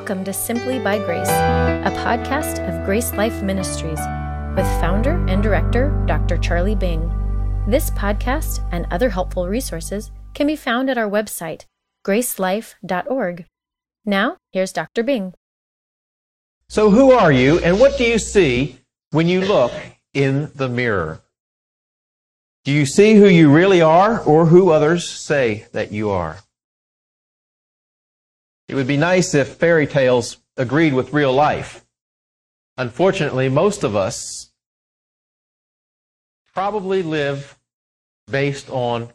Welcome to Simply by Grace, a podcast of Grace Life Ministries with founder and director Dr. Charlie Bing. This podcast and other helpful resources can be found at our website, gracelife.org. Now, here's Dr. Bing. So, who are you and what do you see when you look in the mirror? Do you see who you really are or who others say that you are? It would be nice if fairy tales agreed with real life. Unfortunately, most of us probably live based on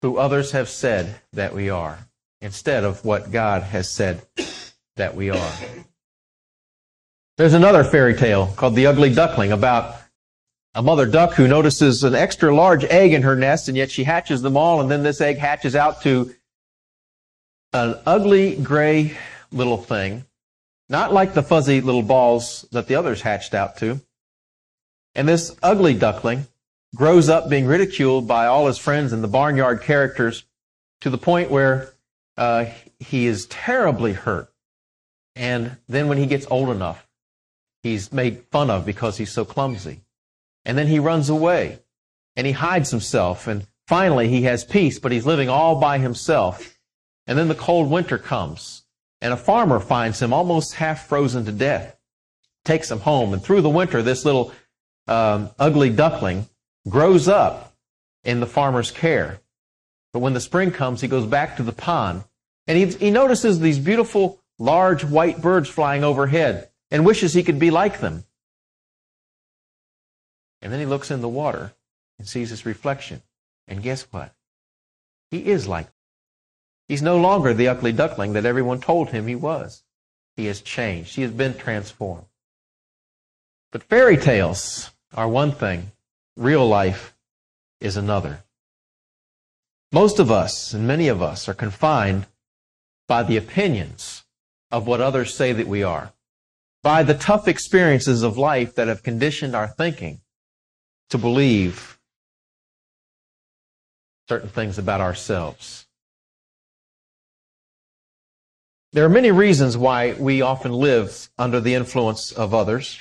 who others have said that we are instead of what God has said that we are. There's another fairy tale called The Ugly Duckling about a mother duck who notices an extra large egg in her nest and yet she hatches them all and then this egg hatches out to an ugly gray little thing, not like the fuzzy little balls that the others hatched out to. And this ugly duckling grows up being ridiculed by all his friends and the barnyard characters to the point where uh, he is terribly hurt. And then when he gets old enough, he's made fun of because he's so clumsy. And then he runs away and he hides himself. And finally, he has peace, but he's living all by himself and then the cold winter comes, and a farmer finds him almost half frozen to death, takes him home, and through the winter, this little um, ugly duckling grows up in the farmer's care. But when the spring comes, he goes back to the pond, and he, he notices these beautiful, large white birds flying overhead and wishes he could be like them. And then he looks in the water and sees his reflection. And guess what? He is like He's no longer the ugly duckling that everyone told him he was. He has changed. He has been transformed. But fairy tales are one thing. Real life is another. Most of us, and many of us, are confined by the opinions of what others say that we are, by the tough experiences of life that have conditioned our thinking to believe certain things about ourselves. There are many reasons why we often live under the influence of others.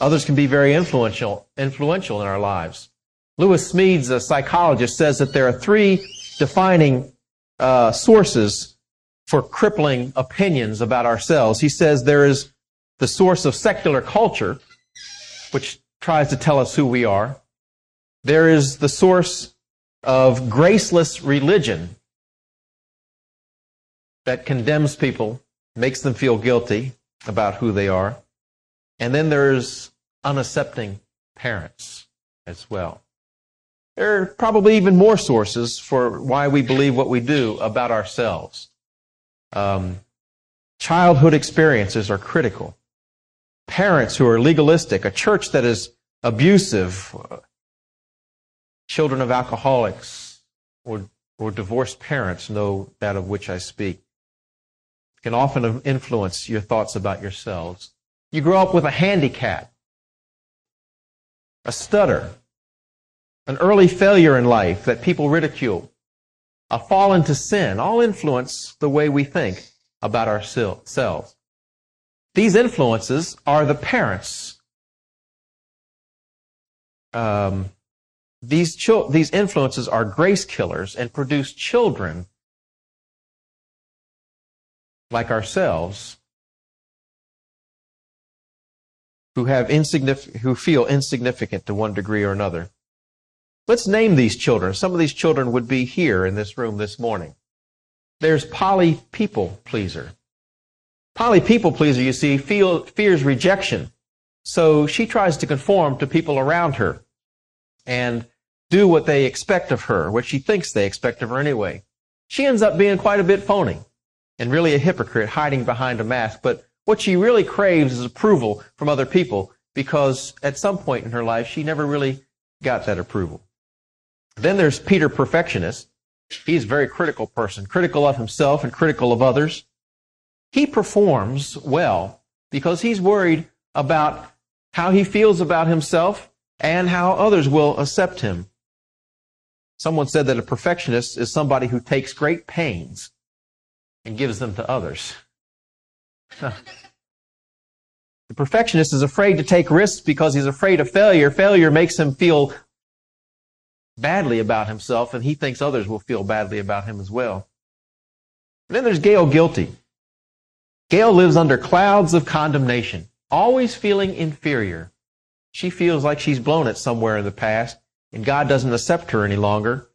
Others can be very influential, influential in our lives. Lewis Smedes, a psychologist, says that there are three defining uh, sources for crippling opinions about ourselves. He says there is the source of secular culture, which tries to tell us who we are. There is the source of graceless religion, that condemns people, makes them feel guilty about who they are. And then there's unaccepting parents as well. There are probably even more sources for why we believe what we do about ourselves. Um, childhood experiences are critical. Parents who are legalistic, a church that is abusive, children of alcoholics or, or divorced parents know that of which I speak can often influence your thoughts about yourselves. You grow up with a handicap, a stutter, an early failure in life that people ridicule, a fall into sin, all influence the way we think about ourselves. These influences are the parents. Um, these, these influences are grace killers and produce children like ourselves who have insignificant, who feel insignificant to one degree or another. Let's name these children. Some of these children would be here in this room this morning. There's Polly People Pleaser. Polly People Pleaser, you see, feel, fears rejection. So she tries to conform to people around her and do what they expect of her, what she thinks they expect of her anyway. She ends up being quite a bit phony and really a hypocrite hiding behind a mask. But what she really craves is approval from other people because at some point in her life, she never really got that approval. Then there's Peter Perfectionist. He's a very critical person, critical of himself and critical of others. He performs well because he's worried about how he feels about himself and how others will accept him. Someone said that a perfectionist is somebody who takes great pains and gives them to others. The perfectionist is afraid to take risks because he's afraid of failure. Failure makes him feel badly about himself, and he thinks others will feel badly about him as well. And then there's Gail Guilty. Gail lives under clouds of condemnation, always feeling inferior. She feels like she's blown it somewhere in the past, and God doesn't accept her any longer.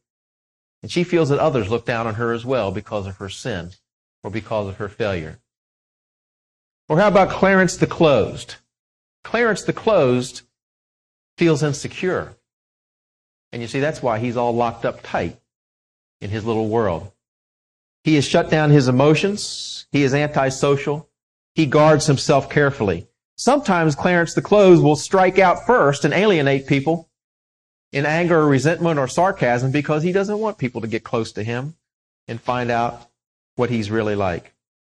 And she feels that others look down on her as well because of her sin or because of her failure. Or how about Clarence the Closed? Clarence the Closed feels insecure. And you see, that's why he's all locked up tight in his little world. He has shut down his emotions. He is antisocial. He guards himself carefully. Sometimes Clarence the Closed will strike out first and alienate people in anger or resentment or sarcasm because he doesn't want people to get close to him and find out what he's really like.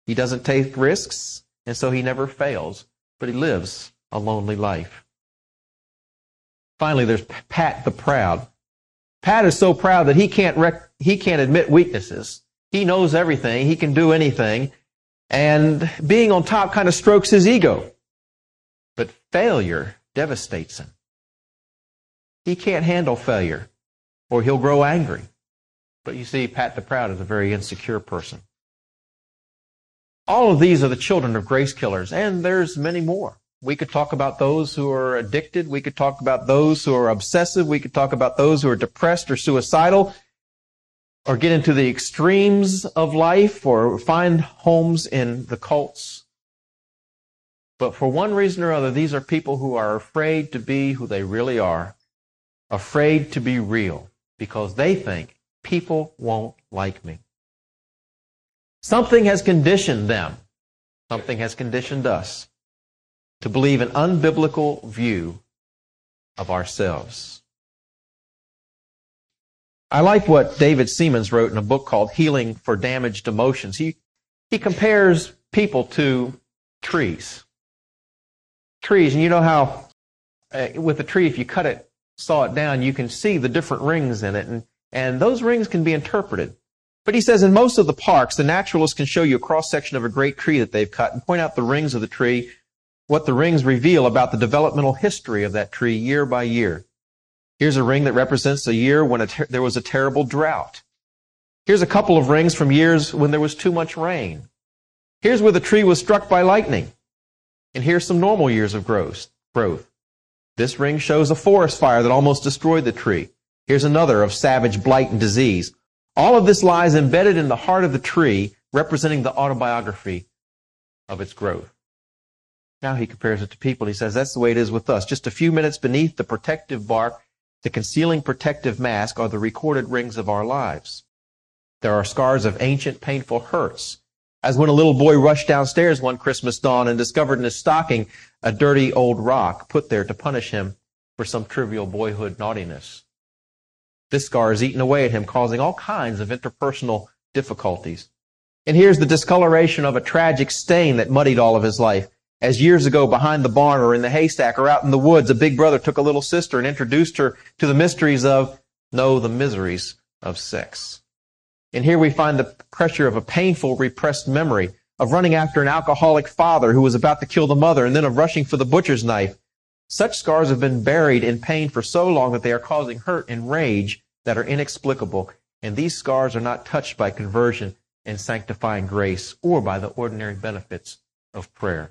He doesn't take risks, and so he never fails, but he lives a lonely life. Finally, there's Pat the Proud. Pat is so proud that he can't, rec- he can't admit weaknesses. He knows everything. He can do anything. And being on top kind of strokes his ego. But failure devastates him. He can't handle failure or he'll grow angry. But you see, Pat the Proud is a very insecure person. All of these are the children of grace killers, and there's many more. We could talk about those who are addicted. We could talk about those who are obsessive. We could talk about those who are depressed or suicidal or get into the extremes of life or find homes in the cults. But for one reason or other, these are people who are afraid to be who they really are, afraid to be real, because they think people won't like me. Something has conditioned them. Something has conditioned us to believe an unbiblical view of ourselves. I like what David Seamands wrote in a book called Healing for Damaged Emotions. He, he compares people to trees. Trees, and you know how uh, with a tree, if you cut it, saw it down, you can see the different rings in it, and, and those rings can be interpreted. But he says in most of the parks, the naturalists can show you a cross section of a great tree that they've cut and point out the rings of the tree what the rings reveal about the developmental history of that tree year by year. Here's a ring that represents a year when a ter- there was a terrible drought. Here's a couple of rings from years when there was too much rain. Here's where the tree was struck by lightning. And here's some normal years of growth. This ring shows a forest fire that almost destroyed the tree. Here's another of savage blight and disease. All of this lies embedded in the heart of the tree, representing the autobiography of its growth. Now he compares it to people. He says that's the way it is with us. Just a few minutes beneath the protective bark, the concealing protective mask are the recorded rings of our lives. There are scars of ancient, painful hurts. As when a little boy rushed downstairs one Christmas dawn and discovered in his stocking a dirty old rock put there to punish him for some trivial boyhood naughtiness. This scar is eaten away at him, causing all kinds of interpersonal difficulties. And here's the discoloration of a tragic stain that muddied all of his life. As years ago, behind the barn or in the haystack or out in the woods, a big brother took a little sister and introduced her to the mysteries of, no, the miseries of sex. And here we find the pressure of a painful, repressed memory of running after an alcoholic father who was about to kill the mother and then of rushing for the butcher's knife. Such scars have been buried in pain for so long that they are causing hurt and rage that are inexplicable. And these scars are not touched by conversion and sanctifying grace or by the ordinary benefits of prayer.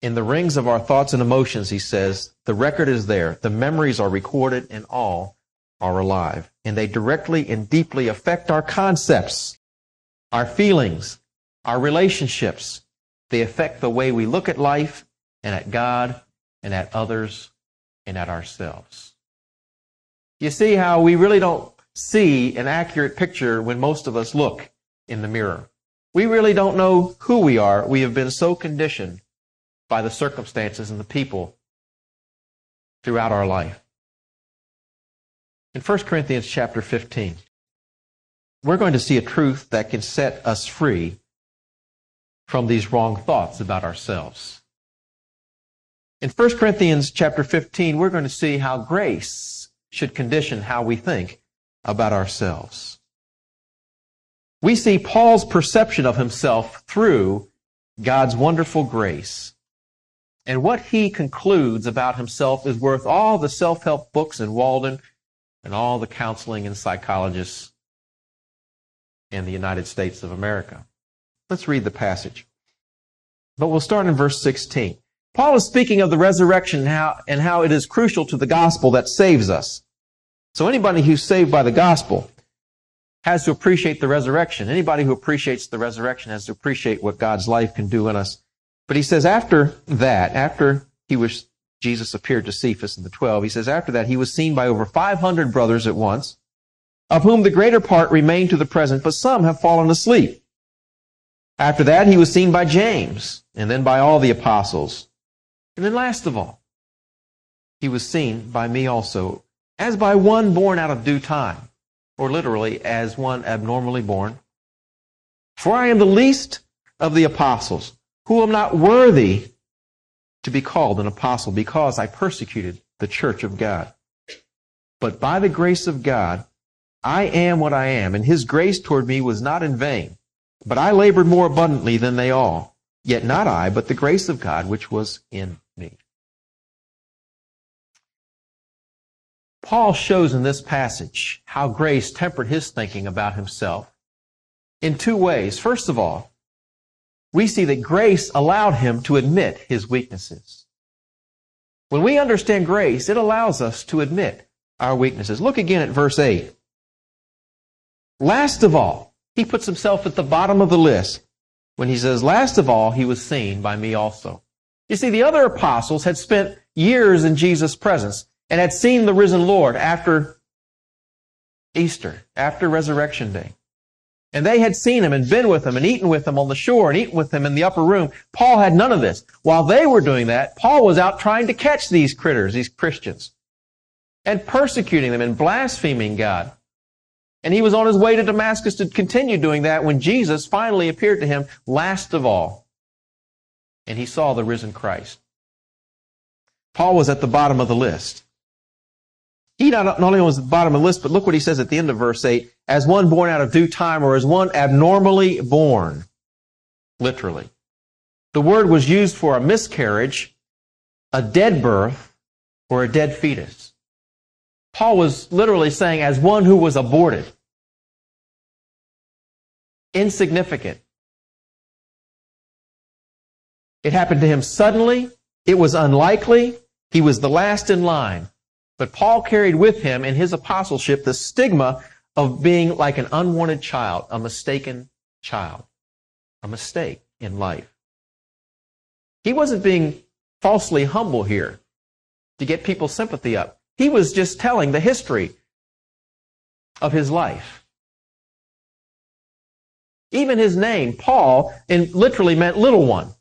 In the rings of our thoughts and emotions, he says, the record is there. The memories are recorded and all are alive. And they directly and deeply affect our concepts, our feelings, our relationships. They affect the way we look at life and at God and at others and at ourselves. You see how we really don't see an accurate picture when most of us look in the mirror. We really don't know who we are. We have been so conditioned by the circumstances and the people throughout our life. In 1 Corinthians chapter 15, we're going to see a truth that can set us free from these wrong thoughts about ourselves. In 1 Corinthians chapter 15, we're going to see how grace should condition how we think about ourselves. We see Paul's perception of himself through God's wonderful grace. And what he concludes about himself is worth all the self-help books in Walden and all the counseling and psychologists in the United States of America. Let's read the passage. But we'll start in verse 16. Paul is speaking of the resurrection and how, and how it is crucial to the gospel that saves us. So anybody who's saved by the gospel has to appreciate the resurrection. Anybody who appreciates the resurrection has to appreciate what God's life can do in us. But he says after that, after he was, Jesus appeared to Cephas and the twelve, he says after that he was seen by over 500 brothers at once, of whom the greater part remain to the present, but some have fallen asleep. After that he was seen by James, and then by all the apostles. And then last of all, he was seen by me also, as by one born out of due time, or literally, as one abnormally born. For I am the least of the apostles, who am not worthy to be called an apostle, because I persecuted the church of God. But by the grace of God, I am what I am, and his grace toward me was not in vain. But I labored more abundantly than they all. Yet not I, but the grace of God which was in Paul shows in this passage how grace tempered his thinking about himself in two ways. First of all, we see that grace allowed him to admit his weaknesses. When we understand grace, it allows us to admit our weaknesses. Look again at verse 8. Last of all, he puts himself at the bottom of the list when he says, Last of all, he was seen by me also. You see, the other apostles had spent years in Jesus' presence and had seen the risen Lord after Easter, after Resurrection Day. And they had seen him and been with him and eaten with him on the shore and eaten with him in the upper room. Paul had none of this. While they were doing that, Paul was out trying to catch these critters, these Christians, and persecuting them and blaspheming God. And he was on his way to Damascus to continue doing that when Jesus finally appeared to him last of all. And he saw the risen Christ. Paul was at the bottom of the list. He not, not only was at the bottom of the list, but look what he says at the end of verse 8 as one born out of due time, or as one abnormally born. Literally. The word was used for a miscarriage, a dead birth, or a dead fetus. Paul was literally saying, as one who was aborted, insignificant. It happened to him suddenly. It was unlikely. He was the last in line. But Paul carried with him in his apostleship the stigma of being like an unwanted child, a mistaken child, a mistake in life. He wasn't being falsely humble here to get people's sympathy up. He was just telling the history of his life. Even his name, Paul, literally meant little one.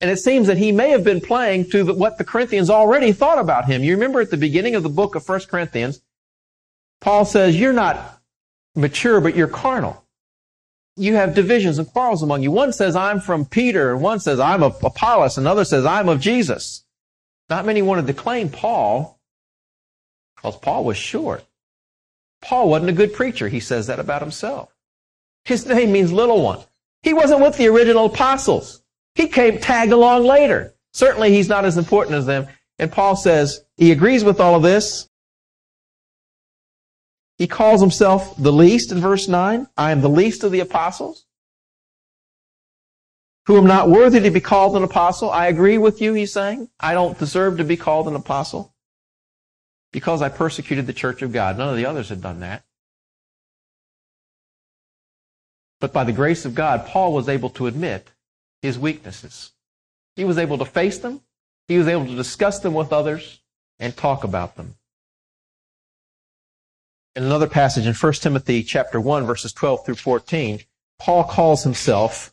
And it seems that he may have been playing to the, what the Corinthians already thought about him. You remember at the beginning of the book of 1 Corinthians, Paul says, You're not mature, but you're carnal. You have divisions and quarrels among you. One says, I'm from Peter, and one says, I'm of Apollos, another says, I'm of Jesus. Not many wanted to claim Paul because Paul was short. Paul wasn't a good preacher. He says that about himself. His name means little one. He wasn't with the original apostles. He came tagged along later. Certainly he's not as important as them. And Paul says he agrees with all of this. He calls himself the least in verse 9. I am the least of the apostles, who am not worthy to be called an apostle. I agree with you, he's saying. I don't deserve to be called an apostle because I persecuted the church of God. None of the others had done that. But by the grace of God, Paul was able to admit his weaknesses. He was able to face them, he was able to discuss them with others, and talk about them. In another passage in 1 Timothy chapter 1 verses 12 through 14, Paul calls himself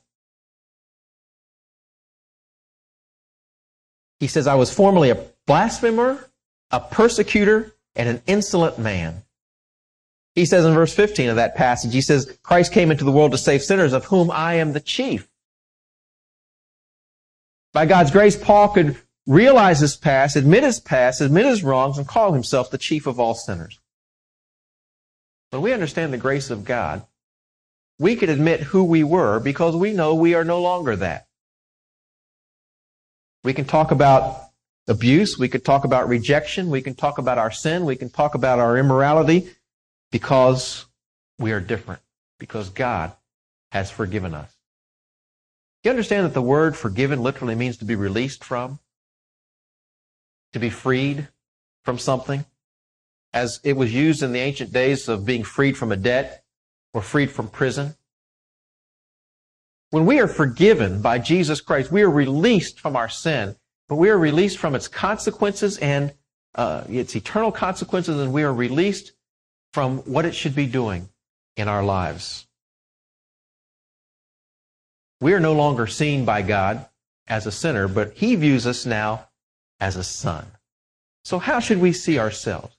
He says, I was formerly a blasphemer, a persecutor, and an insolent man. He says in verse 15 of that passage, he says, Christ came into the world to save sinners, of whom I am the chief. By God's grace, Paul could realize his past, admit his past, admit his wrongs, and call himself the chief of all sinners. When we understand the grace of God, we can admit who we were because we know we are no longer that. We can talk about abuse. We could talk about rejection. We can talk about our sin. We can talk about our immorality because we are different, because God has forgiven us. Do you understand that the word forgiven literally means to be released from? To be freed from something? As it was used in the ancient days of being freed from a debt or freed from prison. When we are forgiven by Jesus Christ, we are released from our sin but we are released from its consequences and uh, its eternal consequences, and we are released from what it should be doing in our lives. We are no longer seen by God as a sinner, but He views us now as a son. So, how should we see ourselves?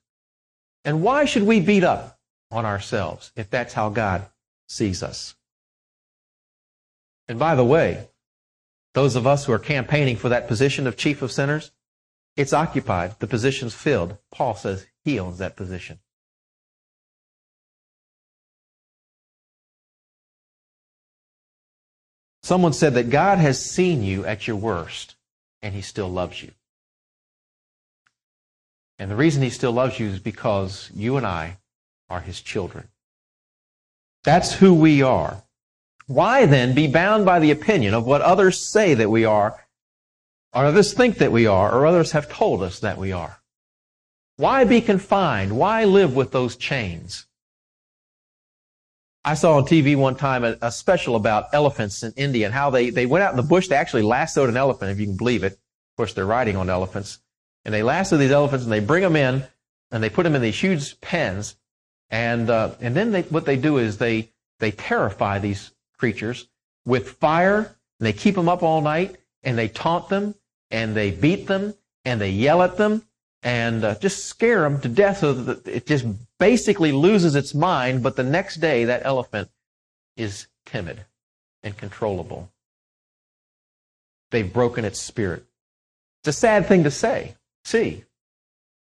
And why should we beat up on ourselves if that's how God sees us? And by the way, those of us who are campaigning for that position of chief of sinners, it's occupied. The position's filled. Paul says he owns that position. Someone said that God has seen you at your worst and he still loves you. And the reason he still loves you is because you and I are his children. That's who we are. Why then be bound by the opinion of what others say that we are, or others think that we are, or others have told us that we are? Why be confined? Why live with those chains? I saw on TV one time a, a, special about elephants in India and how they, they went out in the bush. They actually lassoed an elephant, if you can believe it. Of course, they're riding on elephants. And they lasso these elephants and they bring them in and they put them in these huge pens. And, uh, and then they, what they do is they, they terrify these creatures with fire. And they keep them up all night and they taunt them and they beat them and they yell at them and uh, just scare them to death so that it just basically loses its mind. But the next day, that elephant is timid and controllable. They've broken its spirit. It's a sad thing to say, see.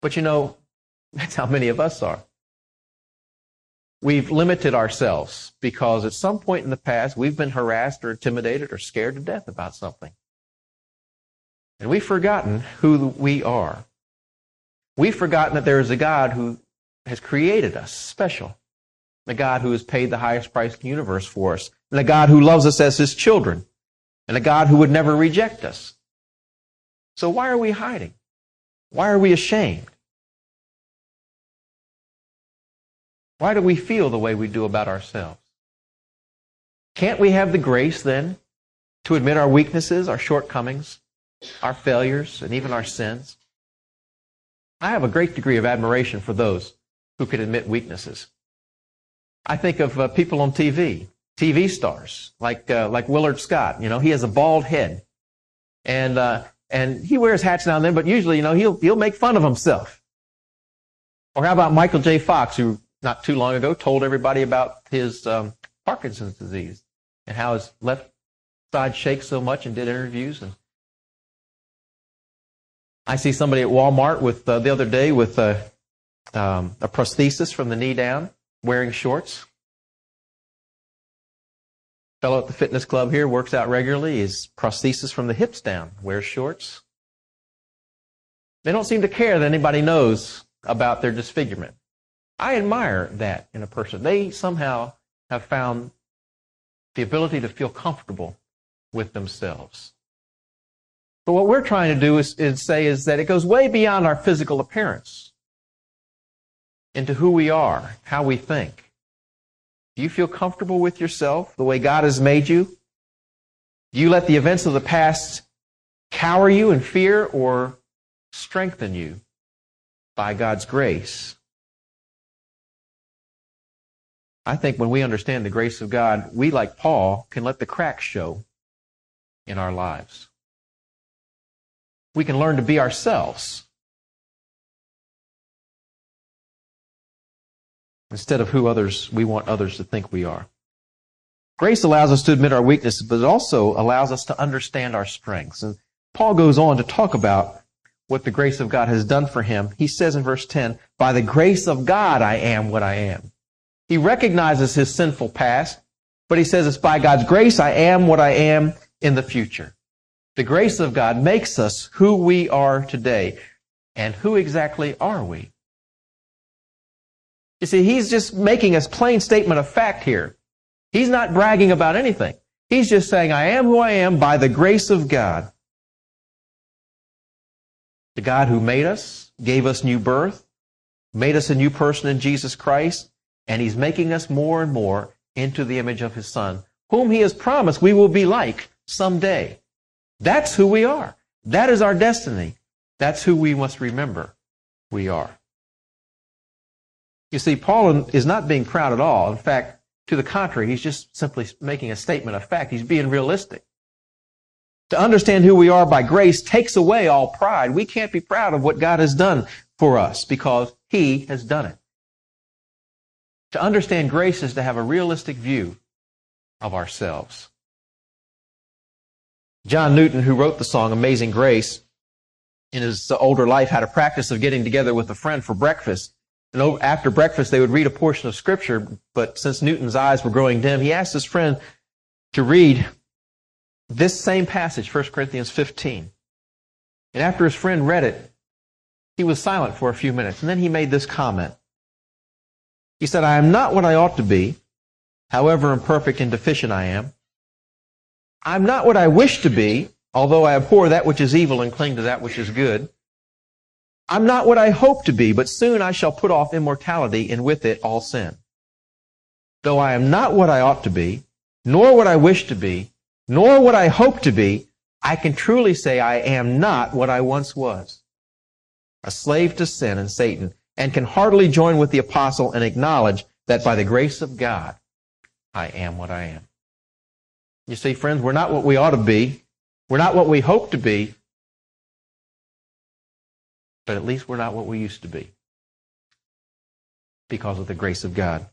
But you know, that's how many of us are we've limited ourselves because at some point in the past we've been harassed or intimidated or scared to death about something. And we've forgotten who we are. We've forgotten that there is a God who has created us special, a God who has paid the highest price in the universe for us, and a God who loves us as his children, and a God who would never reject us. So why are we hiding? Why are we ashamed? Why do we feel the way we do about ourselves? Can't we have the grace then to admit our weaknesses, our shortcomings, our failures, and even our sins? I have a great degree of admiration for those who can admit weaknesses. I think of uh, people on TV, TV stars, like, uh, like Willard Scott. You know, he has a bald head. And, uh, and he wears hats now and then, but usually, you know, he'll, he'll make fun of himself. Or how about Michael J. Fox, who not too long ago told everybody about his um, Parkinson's disease and how his left side shakes so much and did interviews. And I see somebody at Walmart with uh, the other day with a, um, a prosthesis from the knee down, wearing shorts. Fellow at the fitness club here works out regularly. His prosthesis from the hips down, wears shorts. They don't seem to care that anybody knows about their disfigurement. I admire that in a person. They somehow have found the ability to feel comfortable with themselves. But what we're trying to do is, is, say is that it goes way beyond our physical appearance into who we are, how we think. Do you feel comfortable with yourself, the way God has made you? Do you let the events of the past cower you in fear or strengthen you by God's grace? I think when we understand the grace of God, we, like Paul, can let the cracks show in our lives. We can learn to be ourselves instead of who others we want others to think we are. Grace allows us to admit our weaknesses, but it also allows us to understand our strengths. And Paul goes on to talk about what the grace of God has done for him. He says in verse 10, By the grace of God I am what I am. He recognizes his sinful past. But he says it's by God's grace I am what I am in the future. The grace of God makes us who we are today. And who exactly are we? You see, he's just making a plain statement of fact here. He's not bragging about anything. He's just saying, I am who I am by the grace of God. The God who made us, gave us new birth, made us a new person in Jesus Christ, and he's making us more and more into the image of his Son, whom he has promised we will be like someday. That's who we are. That is our destiny. That's who we must remember we are. You see, Paul is not being proud at all. In fact, to the contrary, he's just simply making a statement of fact. He's being realistic. To understand who we are by grace takes away all pride. We can't be proud of what God has done for us because he has done it. To understand grace is to have a realistic view of ourselves. John Newton, who wrote the song Amazing Grace, in his uh, older life had a practice of getting together with a friend for breakfast. And after breakfast, they would read a portion of Scripture, but since Newton's eyes were growing dim, he asked his friend to read this same passage, 1 Corinthians 15. And after his friend read it, he was silent for a few minutes, and then he made this comment. He said, I am not what I ought to be, however imperfect and deficient I am. I'm not what I wish to be, although I abhor that which is evil and cling to that which is good. I'm not what I hope to be, but soon I shall put off immortality and with it all sin. Though I am not what I ought to be, nor what I wish to be, nor what I hope to be, I can truly say I am not what I once was. A slave to sin and Satan, and can heartily join with the apostle and acknowledge that by the grace of God, I am what I am. You see, friends, we're not what we ought to be. We're not what we hope to be, but at least we're not what we used to be because of the grace of God.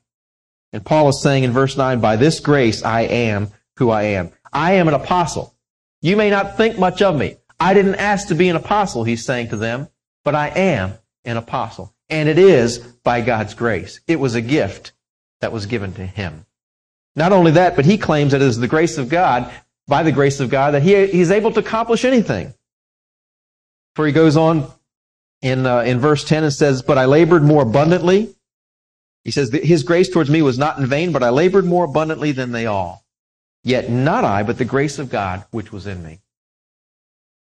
And Paul is saying in verse 9, By this grace I am who I am. I am an apostle. You may not think much of me. I didn't ask to be an apostle, he's saying to them, but I am an apostle. And it is by God's grace. It was a gift that was given to him. Not only that, but he claims that it is the grace of God by the grace of God that he, he's able to accomplish anything. For he goes on in, uh, in verse 10 and says, But I labored more abundantly. He says, His grace towards me was not in vain, but I labored more abundantly than they all. Yet not I, but the grace of God which was in me.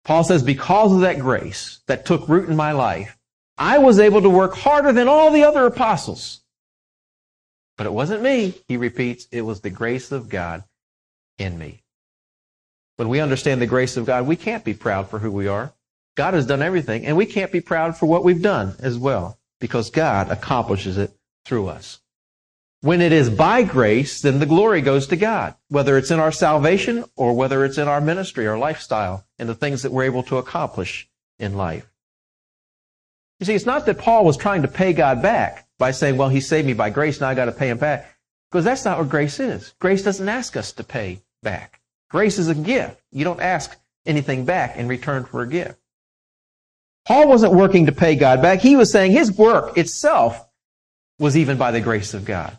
Paul says, Because of that grace that took root in my life, I was able to work harder than all the other apostles. But it wasn't me, he repeats, it was the grace of God in me. When we understand the grace of God, we can't be proud for who we are. God has done everything, and we can't be proud for what we've done as well, because God accomplishes it through us. When it is by grace, then the glory goes to God, whether it's in our salvation or whether it's in our ministry our lifestyle and the things that we're able to accomplish in life. You see, it's not that Paul was trying to pay God back by saying, well, he saved me by grace, now I got to pay him back. Because that's not what grace is. Grace doesn't ask us to pay back. Grace is a gift. You don't ask anything back in return for a gift. Paul wasn't working to pay God back. He was saying his work itself was even by the grace of God.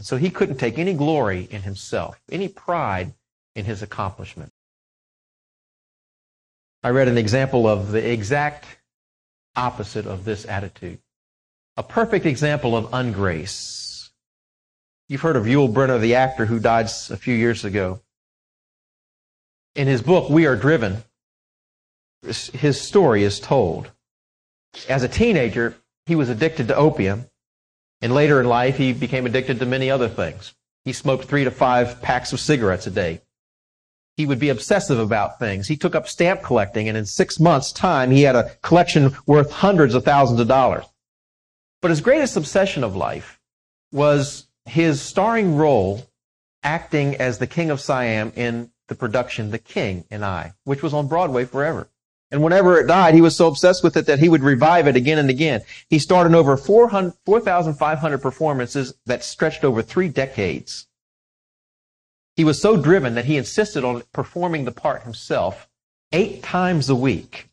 So he couldn't take any glory in himself, any pride in his accomplishment. I read an example of the exact opposite of this attitude. A perfect example of ungrace. You've heard of Yul Brynner, the actor who died a few years ago. In his book, We Are Driven, his story is told. As a teenager, he was addicted to opium, and later in life, he became addicted to many other things. He smoked three to five packs of cigarettes a day. He would be obsessive about things. He took up stamp collecting, and in six months' time, he had a collection worth hundreds of thousands of dollars. But his greatest obsession of life was his starring role acting as the King of Siam in the production The King and I, which was on Broadway forever. And whenever it died, he was so obsessed with it that he would revive it again and again. He starred in over 4,500 performances that stretched over three decades. He was so driven that he insisted on performing the part himself eight times a week.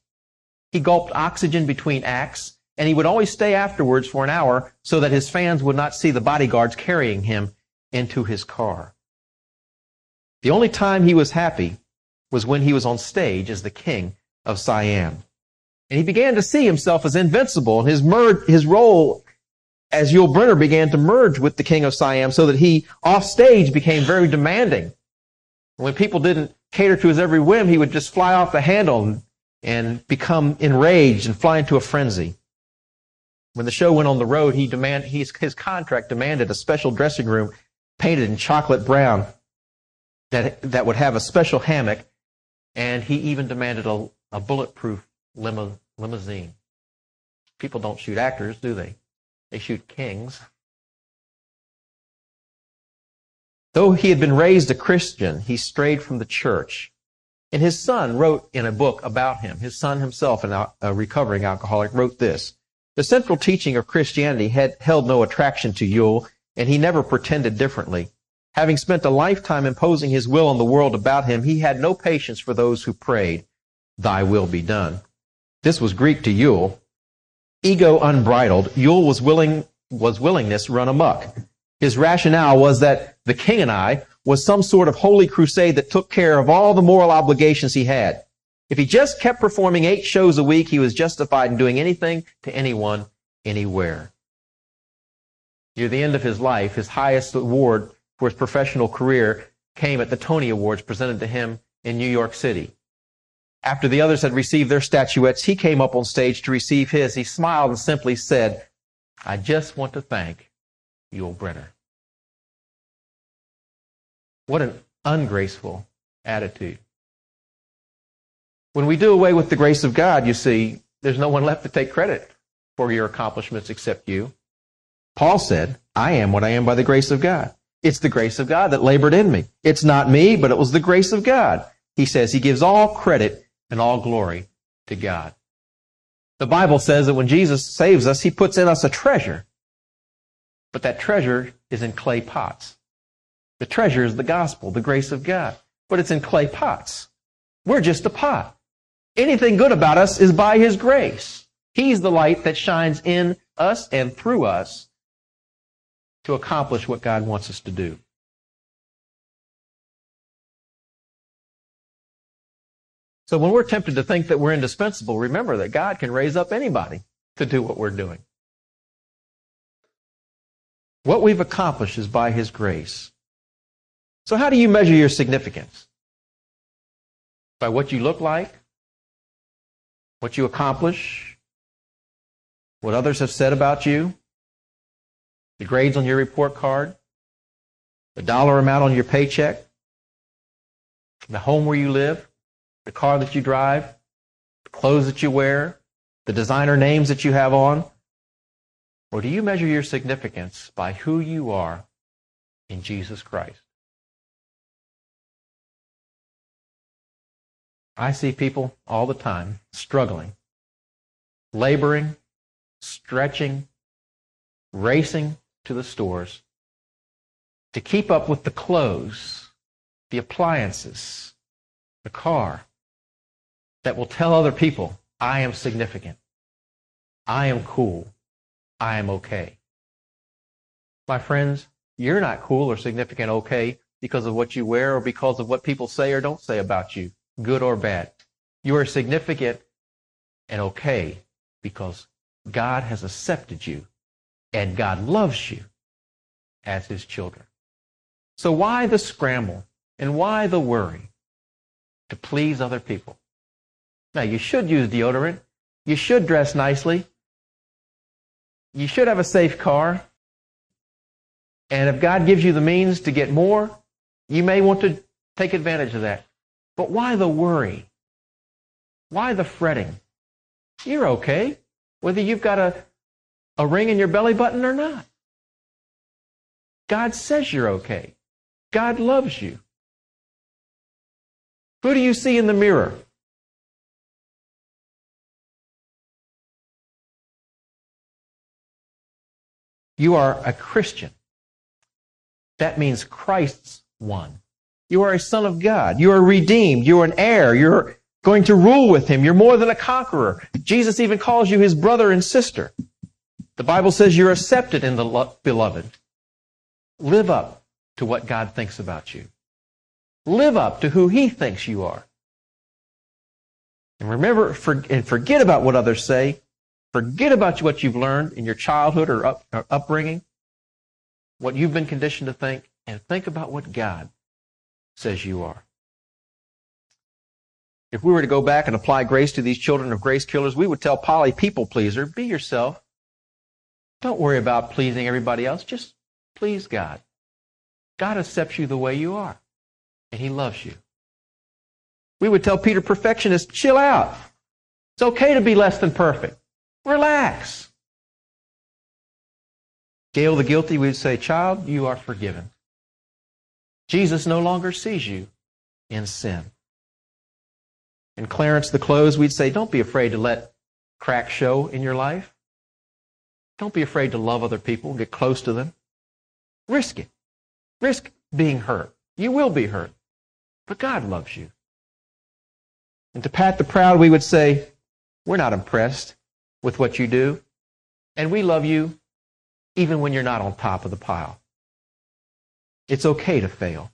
He gulped oxygen between acts and he would always stay afterwards for an hour so that his fans would not see the bodyguards carrying him into his car. The only time he was happy was when he was on stage as the king of Siam. And he began to see himself as invincible, and his, mer- his role as Yul Brynner began to merge with the king of Siam so that he, offstage became very demanding. When people didn't cater to his every whim, he would just fly off the handle and, become enraged and fly into a frenzy. When the show went on the road, he demand, his, his contract demanded a special dressing room painted in chocolate brown that, that would have a special hammock, and he even demanded a, a bulletproof limo, limousine. People don't shoot actors, do they? They shoot kings. Though he had been raised a Christian, he strayed from the church. And his son wrote in a book about him. His son himself, a recovering alcoholic, wrote this. The central teaching of Christianity had held no attraction to Yul, and he never pretended differently. Having spent a lifetime imposing his will on the world about him, he had no patience for those who prayed, Thy will be done. This was Greek to Yul. Ego unbridled, Yul was willing was willingness run amok. His rationale was that the king and I was some sort of holy crusade that took care of all the moral obligations he had. If he just kept performing eight shows a week, he was justified in doing anything to anyone, anywhere. Near the end of his life, his highest award for his professional career came at the Tony Awards presented to him in New York City. After the others had received their statuettes, he came up on stage to receive his. He smiled and simply said, I just want to thank Yul Brynner. What an ungraceful attitude. When we do away with the grace of God, you see, there's no one left to take credit for your accomplishments except you. Paul said, I am what I am by the grace of God. It's the grace of God that labored in me. It's not me, but it was the grace of God. He says he gives all credit and all glory to God. The Bible says that when Jesus saves us, he puts in us a treasure. But that treasure is in clay pots. The treasure is the gospel, the grace of God. But it's in clay pots. We're just a pot. Anything good about us is by his grace. He's the light that shines in us and through us to accomplish what God wants us to do. So when we're tempted to think that we're indispensable, remember that God can raise up anybody to do what we're doing. What we've accomplished is by His grace. So how do you measure your significance? By what you look like? What you accomplish? What others have said about you? The grades on your report card? The dollar amount on your paycheck? The home where you live? The car that you drive, the clothes that you wear, the designer names that you have on? Or do you measure your significance by who you are in Jesus Christ? I see people all the time struggling, laboring, stretching, racing to the stores to keep up with the clothes, the appliances, the car, that will tell other people, I am significant. I am cool. I am okay. My friends, you're not cool or significant okay because of what you wear or because of what people say or don't say about you, good or bad. You are significant and okay because God has accepted you and God loves you as his children. So why the scramble and why the worry to please other people? Now, you should use deodorant. You should dress nicely. You should have a safe car. And if God gives you the means to get more, you may want to take advantage of that. But why the worry? Why the fretting? You're okay, whether you've got a, a ring in your belly button or not. God says you're okay. God loves you. Who do you see in the mirror? You are a Christian. That means Christ's one. You are a son of God. You are redeemed. You are an heir. You're going to rule with him. You're more than a conqueror. Jesus even calls you his brother and sister. The Bible says you're accepted in the lo- beloved. Live up to what God thinks about you. Live up to who he thinks you are. And remember, for, and forget about what others say. Forget about what you've learned in your childhood or, up, or upbringing, what you've been conditioned to think, and think about what God says you are. If we were to go back and apply grace to these children of grace killers, we would tell Polly, people pleaser, be yourself. Don't worry about pleasing everybody else. Just please God. God accepts you the way you are, and He loves you. We would tell Peter, perfectionist, chill out. It's okay to be less than perfect. Relax. Gail the guilty, we'd say, child, you are forgiven. Jesus no longer sees you in sin. And Clarence the close, we'd say, don't be afraid to let crack show in your life. Don't be afraid to love other people, get close to them. Risk it. Risk being hurt. You will be hurt. But God loves you. And to Pat the proud, we would say, we're not impressed with what you do. And we love you even when you're not on top of the pile. It's okay to fail.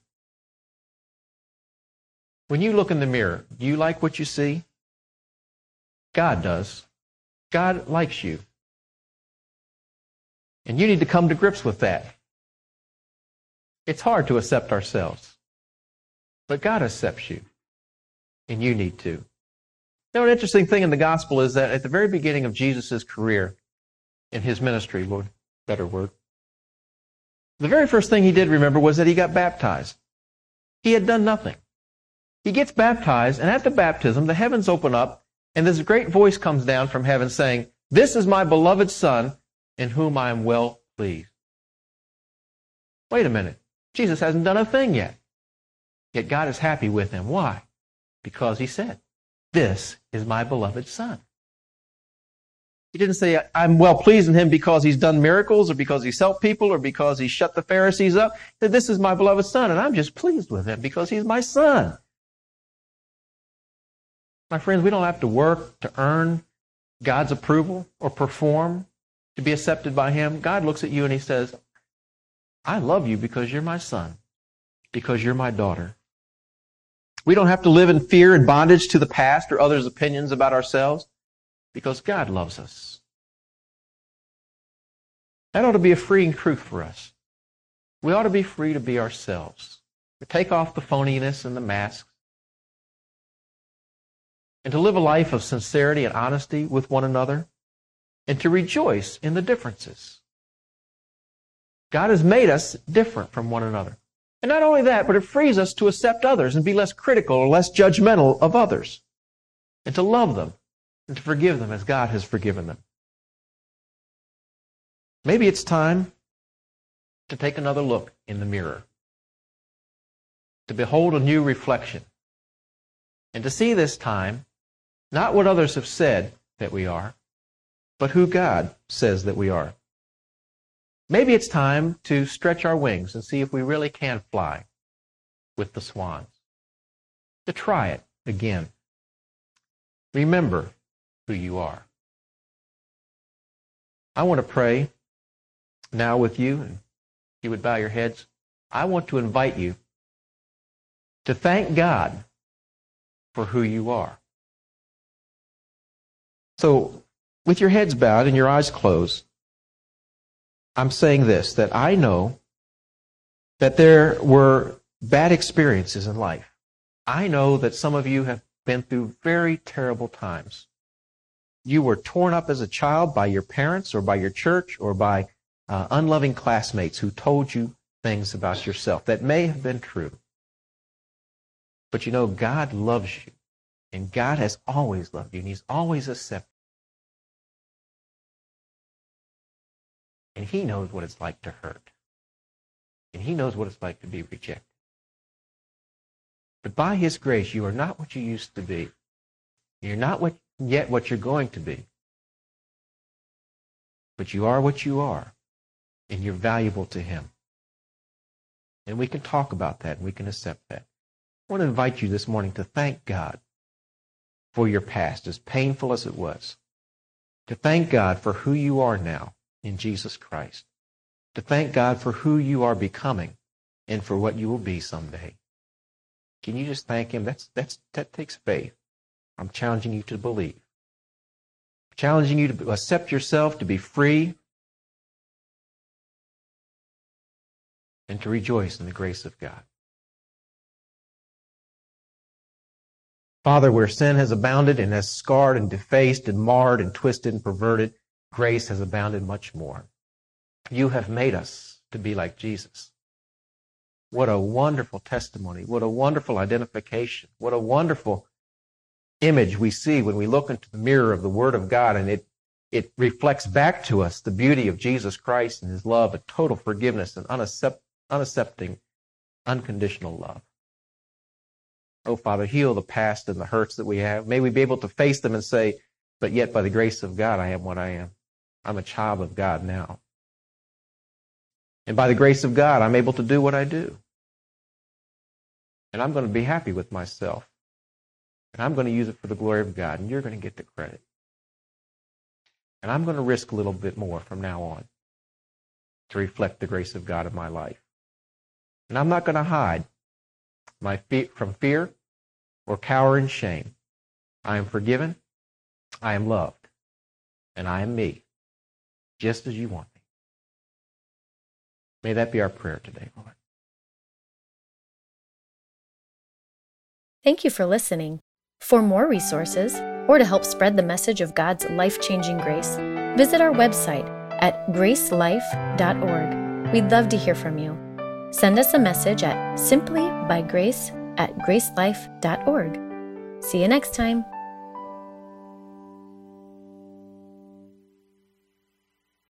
When you look in the mirror, do you like what you see? God does. God likes you. And you need to come to grips with that. It's hard to accept ourselves. But God accepts you. And you need to. Now, an interesting thing in the gospel is that at the very beginning of Jesus' career, in his ministry, Lord, better word, the very first thing he did, remember, was that he got baptized. He had done nothing. He gets baptized, and at the baptism, the heavens open up, and this great voice comes down from heaven saying, This is my beloved Son, in whom I am well pleased. Wait a minute. Jesus hasn't done a thing yet. Yet God is happy with him. Why? Because he said, This is my beloved Son. He didn't say, I'm well pleased in him because he's done miracles or because he's helped people or because he shut the Pharisees up. He said, This is my beloved Son, and I'm just pleased with him because he's my Son. My friends, we don't have to work to earn God's approval or perform to be accepted by Him. God looks at you and He says, I love you because you're my son, because you're my daughter. We don't have to live in fear and bondage to the past or others' opinions about ourselves because God loves us. That ought to be a freeing truth for us. We ought to be free to be ourselves. To take off the phoniness and the masks and to live a life of sincerity and honesty with one another, and to rejoice in the differences. God has made us different from one another. And not only that, but it frees us to accept others and be less critical or less judgmental of others, and to love them and to forgive them as God has forgiven them. Maybe it's time to take another look in the mirror, to behold a new reflection, and to see this time not what others have said that we are, but who God says that we are. Maybe it's time to stretch our wings and see if we really can fly with the swans. To try it again. Remember who you are. I want to pray now with you, and you would bow your heads. I want to invite you to thank God for who you are. So, with your heads bowed and your eyes closed, I'm saying this that I know that there were bad experiences in life. I know that some of you have been through very terrible times. You were torn up as a child by your parents or by your church or by uh, unloving classmates who told you things about yourself that may have been true. But you know, God loves you. And God has always loved you, and He's always accepted. And He knows what it's like to hurt. And He knows what it's like to be rejected. But by His grace, you are not what you used to be. You're not what, yet what you're going to be. But you are what you are, and you're valuable to Him. And we can talk about that, and we can accept that. I want to invite you this morning to thank God for your past, as painful as it was. To thank God for who you are now in Jesus Christ. To thank God for who you are becoming and for what you will be someday. Can you just thank Him? That's, that's, that takes faith. I'm challenging you to believe. I'm challenging you to accept yourself, to be free, and to rejoice in the grace of God. Father, where sin has abounded and has scarred and defaced and marred and twisted and perverted, grace has abounded much more. You have made us to be like Jesus. What a wonderful testimony. What a wonderful identification. What a wonderful image we see when we look into the mirror of the Word of God and it, it reflects back to us the beauty of Jesus Christ and His love, a total forgiveness and unaccept, unaccepting, unconditional love. Oh, Father, heal the past and the hurts that we have. May we be able to face them and say, but yet by the grace of God, I am what I am. I'm a child of God now. And by the grace of God, I'm able to do what I do. And I'm going to be happy with myself. And I'm going to use it for the glory of God. And you're going to get the credit. And I'm going to risk a little bit more from now on to reflect the grace of God in my life. And I'm not going to hide my feet from fear or cower in shame. I am forgiven, I am loved, and I am me, just as you want me. May that be our prayer today, Lord. Thank you for listening. For more resources, or to help spread the message of God's life changing grace, visit our website at gracelife.org. We'd love to hear from you. Send us a message at simplybygrace at gracelife.org. See you next time.